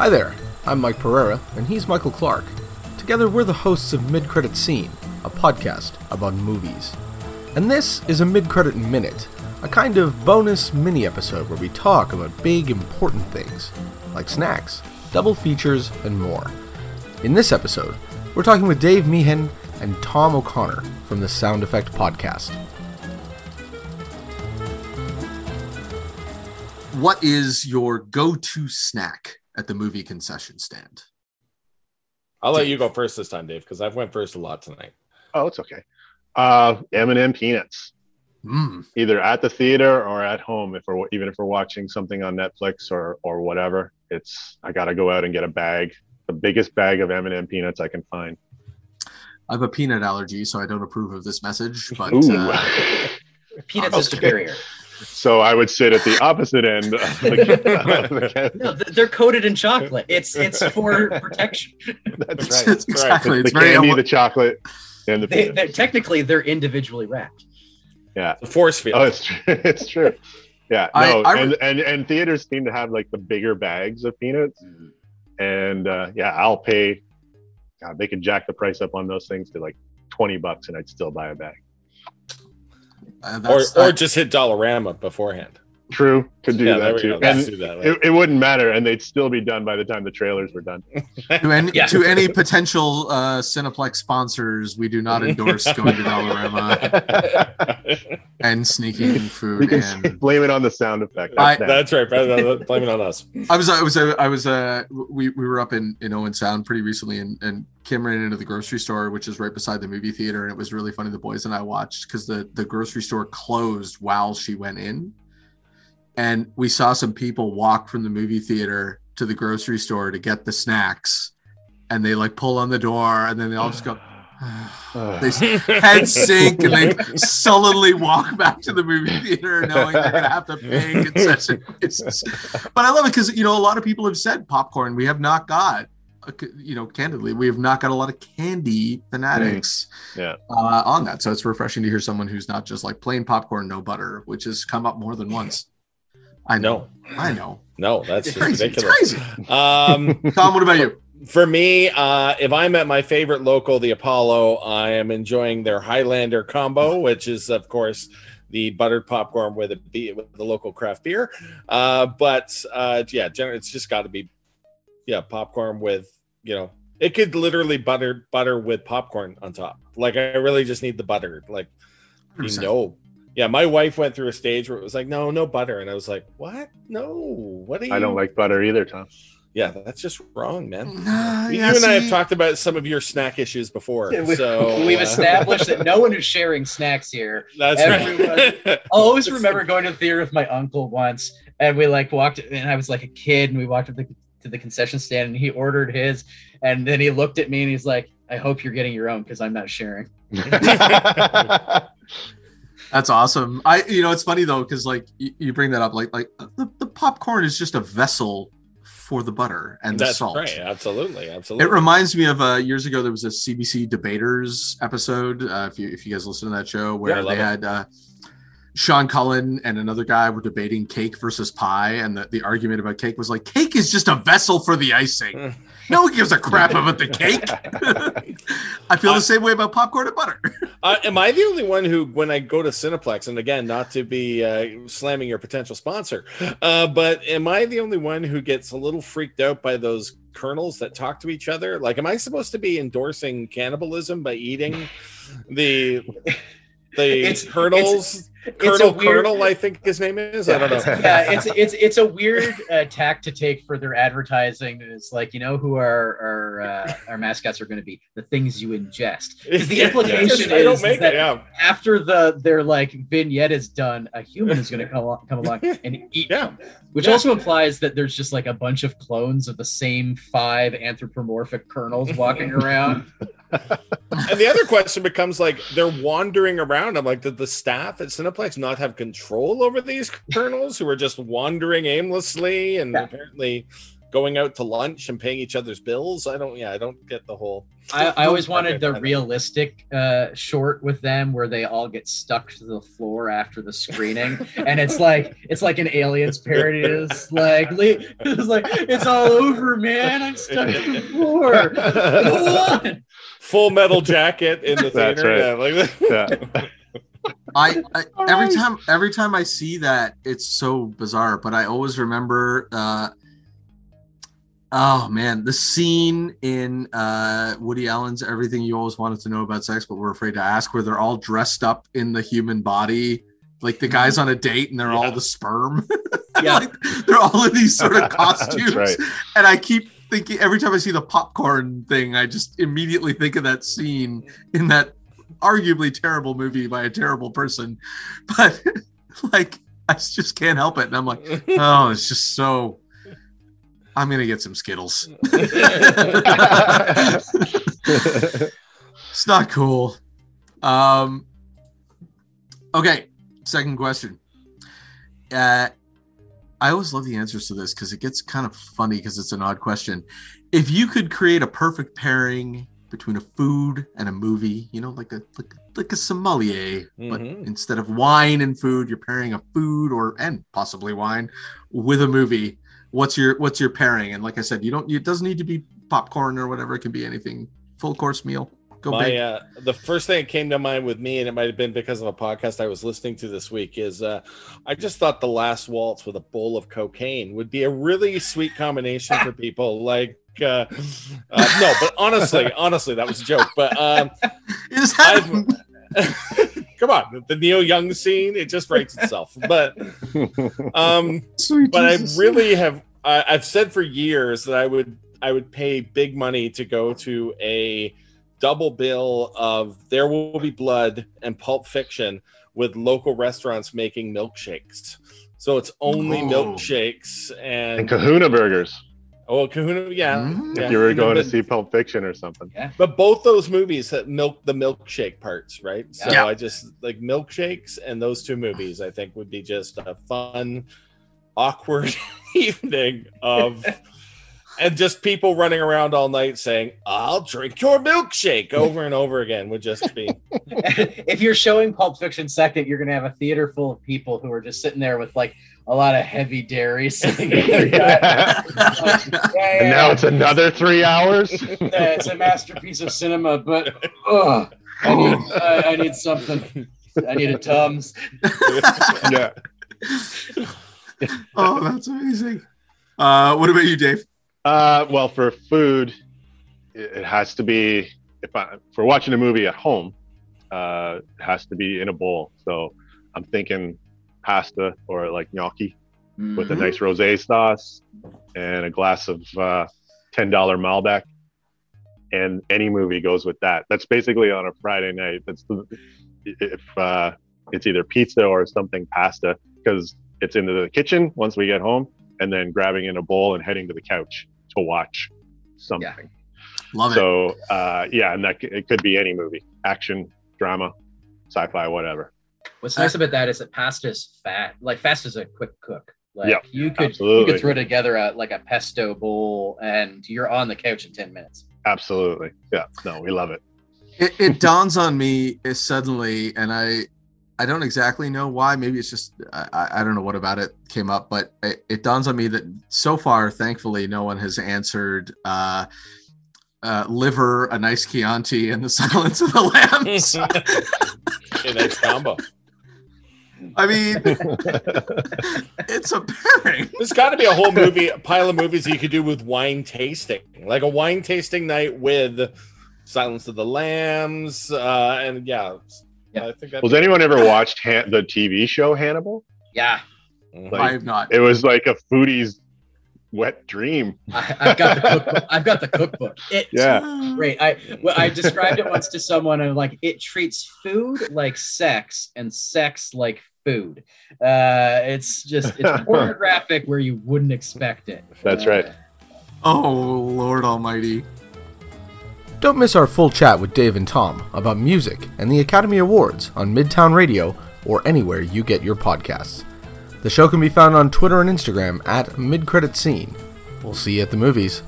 Hi there, I'm Mike Pereira, and he's Michael Clark. Together, we're the hosts of Mid Credit Scene, a podcast about movies. And this is a Mid Credit Minute, a kind of bonus mini episode where we talk about big, important things, like snacks, double features, and more. In this episode, we're talking with Dave Meehan and Tom O'Connor from the Sound Effect Podcast. What is your go to snack at the movie concession stand? I'll let you go first this time, Dave, because I've went first a lot tonight. Oh, it's okay. Uh, M&M peanuts, Mmm, either at the theater or at home. If we're even if we're watching something on Netflix or or whatever, it's I gotta go out and get a bag, the biggest bag of M&M peanuts I can find. I have a peanut allergy, so I don't approve of this message, but uh, Peanuts is superior. So I would sit at the opposite end. Of the, of the- No, they're coated in chocolate. It's it's for protection. that's it's, right. it's exactly. The It's very candy, the chocolate, and the They, they're, technically, they're individually wrapped. yeah. The force field. Oh, it's true. It's true. Yeah. No, I re- and, and and theaters seem to have like the bigger bags of peanuts. and uh, yeah, I'll pay. God, they can jack the price up on those things to like twenty bucks, and I'd still buy a bag. Uh, or or uh, just hit Dollarama beforehand. True, could do yeah, that too, and do that. it, it wouldn't matter, and they'd still be done by the time the trailers were done. to any Yeah. to any potential uh, Cineplex sponsors, we do not endorse going to Dollarama and sneaking We food can in. blame it on the sound effect. I- That's That's right. Blame it on us. I was, I was, uh, I was, uh, we, we were up in, in Owen Sound pretty recently and, and Kim ran into the grocery store, which is right beside the movie theater. And it was really funny. The boys and I watched because the, the grocery store closed while she went in. And we saw some people walk from the movie theater to the grocery store to get the snacks. And they like pull on the door and then they all just go, they head sink and they sullenly walk back to the movie theater knowing they're gonna have to pay concession prices. But I love it because you know a lot of people have said popcorn. We have not got, uh, you know, candidly, we have not got a lot of candy fanatics, Yeah. uh, on that. So it's refreshing to hear someone who's not just like plain popcorn, no butter, which has come up more than once. I know, No, I know, no, that's it's just crazy. It's ridiculous. crazy. Um, Tom, what about you? for me, uh, if I'm at my favorite local, the Apollo, I am enjoying their Highlander combo, which is, of course, the buttered popcorn with a be- with the local craft beer. Uh, but uh, yeah, generally, it's just got to be, yeah, popcorn with you know, it could literally butter butter with popcorn on top. Like I really just need the butter. Like you 100%. know. Yeah, my wife went through a stage where it was like, no, no butter, and I was like, what? No, what are you? I don't like butter either, Tom. Yeah, that's just wrong, man. Nah, you yeah, and I have talked about some of your snack issues before, We- so We've uh, established that no one is sharing snacks here. That's everyone- right. I'll always remember going to the theater with my uncle once, and we like walked, and I was like a kid, and we walked to the to the concession stand, and he ordered his, and then he looked at me and he's like, "I hope you're getting your own because I'm not sharing." That's awesome. I, you know, it's funny though because like you, you bring that up, like like the, the popcorn is just a vessel for the butter and the That's salt. right. Absolutely, absolutely. It reminds me of uh, years ago there was a CBC debaters episode. Uh, if you if you guys listen to that show, where Yeah, they it. had uh, Sean Cullen and another guy were debating cake versus pie, and the, the argument about cake was like cake is just a vessel for the icing. no one gives a crap about the cake. I feel Uh, the same way about popcorn and butter. Uh, am I the only one who, when I go to Cineplex, and again, not to be uh, slamming your potential sponsor, uh, but am I the only one who gets a little freaked out by those kernels that talk to each other? Like, am I supposed to be endorsing cannibalism by eating the the It's- kernels? a Colonel weird- Colonel, I think his name is. I don't know. yeah, it's it's it's a weird uh, tack to take for their advertising. It's like you know who our our uh, our mascots are going to be the things you ingest. Because the implication just- is, they don't is make that it. Yeah, after the their like vignette is done, a human is going to come along, come along and eat yeah. them, which Yeah. also implies that there's just like a bunch of clones of the same five anthropomorphic kernels walking around. And the other question becomes like they're wandering around. I'm like, did the staff at Cineplex not have control over these kernels who are just wandering aimlessly? And Yeah. apparently, going out to lunch and paying each other's bills. I don't. Yeah, I don't get the whole. I, I always wanted the realistic uh, short with them where they all get stuck to the floor after the screening, and it's like it's like an aliens parody. It's like it's like it's all over, man. I'm stuck to the floor. Go on. Full metal jacket in the That's theater. right. Yeah, like yeah. I, I every right. time every time I see that, it's so bizarre. But I always remember. uh Oh man, the scene in uh Woody Allen's "Everything You Always Wanted to Know About Sex, but Were Afraid to Ask," where they're all dressed up in the human body, like the guys on a date, and they're all the sperm. Yeah. like, they're all in these sort of costumes, right. and I keep thinking every time I see the popcorn thing, I just immediately think of that scene in that arguably terrible movie by a terrible person. But like, I just can't help it, and I'm like, oh, it's just so. I'm gonna get some Skittles. It's not cool. Um. Okay, second question. Uh, I always love the answers to this because it gets kind of funny because it's an odd question. If you could create a perfect pairing between a food and a movie, you know, like a like, like a sommelier, but Mhm. instead of wine and food, you're pairing a food or and possibly wine with a movie. What's your what's your pairing? And like I said, you don't it doesn't need to be popcorn or whatever. It can be anything. Full course meal. Go my big. uh, the first thing that came to mind with me, and it might have been because of a podcast I was listening to this week, is uh, I just thought the last waltz with a bowl of cocaine would be a really sweet combination for people. Like, uh, uh, no, but honestly, honestly, that was a joke. But um, Is that come on, the Neil Young scene, it just writes itself. But um, sweet but Jesus. I really have I, I've said for years that I would I would pay big money to go to a double bill of There Will Be Blood and Pulp Fiction with local restaurants making milkshakes. So it's only Oh. milkshakes and and Kahuna burgers. Oh Kahuna, yeah. Mm. yeah. If you were going to see Pulp Fiction or something. Yeah. but both those movies had milk the milkshake parts, right? So Yeah. I just like milkshakes and those two movies. I think would be just a fun, awkward evening of, and just people running around all night saying, "I'll drink your milkshake" over and over again would just be. if you're showing Pulp Fiction second, you're gonna have a theater full of people who are just sitting there with like a lot of heavy dairy sitting in their. Yeah, yeah, And now it's another three hours. yeah, it's a masterpiece of cinema, but ugh, I need I, I need something. I need a Tums. yeah. oh, that's amazing. Uh, what about you, Dave? Uh, well, for food, it has to be if I for watching a movie at home, uh, it has to be in a bowl. So I'm thinking pasta or like gnocchi with a Mhm. nice rosé sauce and a glass of uh, ten dollar Malbec. And any movie goes with that. That's basically on a Friday night. That's the if uh, it's either pizza or something pasta because it's into the kitchen once we get home, and then grabbing in a bowl and heading to the couch to watch something. Love it. So uh, yeah, and that c- it could be any movie, action, drama, sci-fi, whatever. What's nice about that is that pasta is fat. Like fast is a quick cook. Like Yeah, you could you could throw together a like a pesto bowl and you're on the couch in ten minutes. Absolutely, yeah. No, we love it. it, it dawns on me suddenly, and I I don't exactly know why. Maybe it's just I, I- don't know what about it came up, but it, it dawns on me that so far, thankfully, no one has answered uh, uh, liver, a nice Chianti, and the Silence of the Lambs. a nice combo. I mean, it's a pairing. There's got to be a whole movie, a pile of movies you could do with wine tasting, like a wine tasting night with Silence of the Lambs, uh, and yeah, Yeah. I think that. Was anyone ever watched Han- the TV show Hannibal? Yeah, like- I have not. It was like a foodie's wet dream. I, I've got the cookbook. I've got the cookbook. It's Yeah. great. I well, I described it once to someone and like it treats food like sex and sex like food. Uh, it's just it's pornographic where you wouldn't expect it. That's Uh, right. Oh Lord Almighty! Don't miss our full chat with Dave and Tom about music and the Academy Awards on Midtown Radio or anywhere you get your podcasts. The show can be found on Twitter and Instagram at MidCredit Scene. We'll see you at the movies.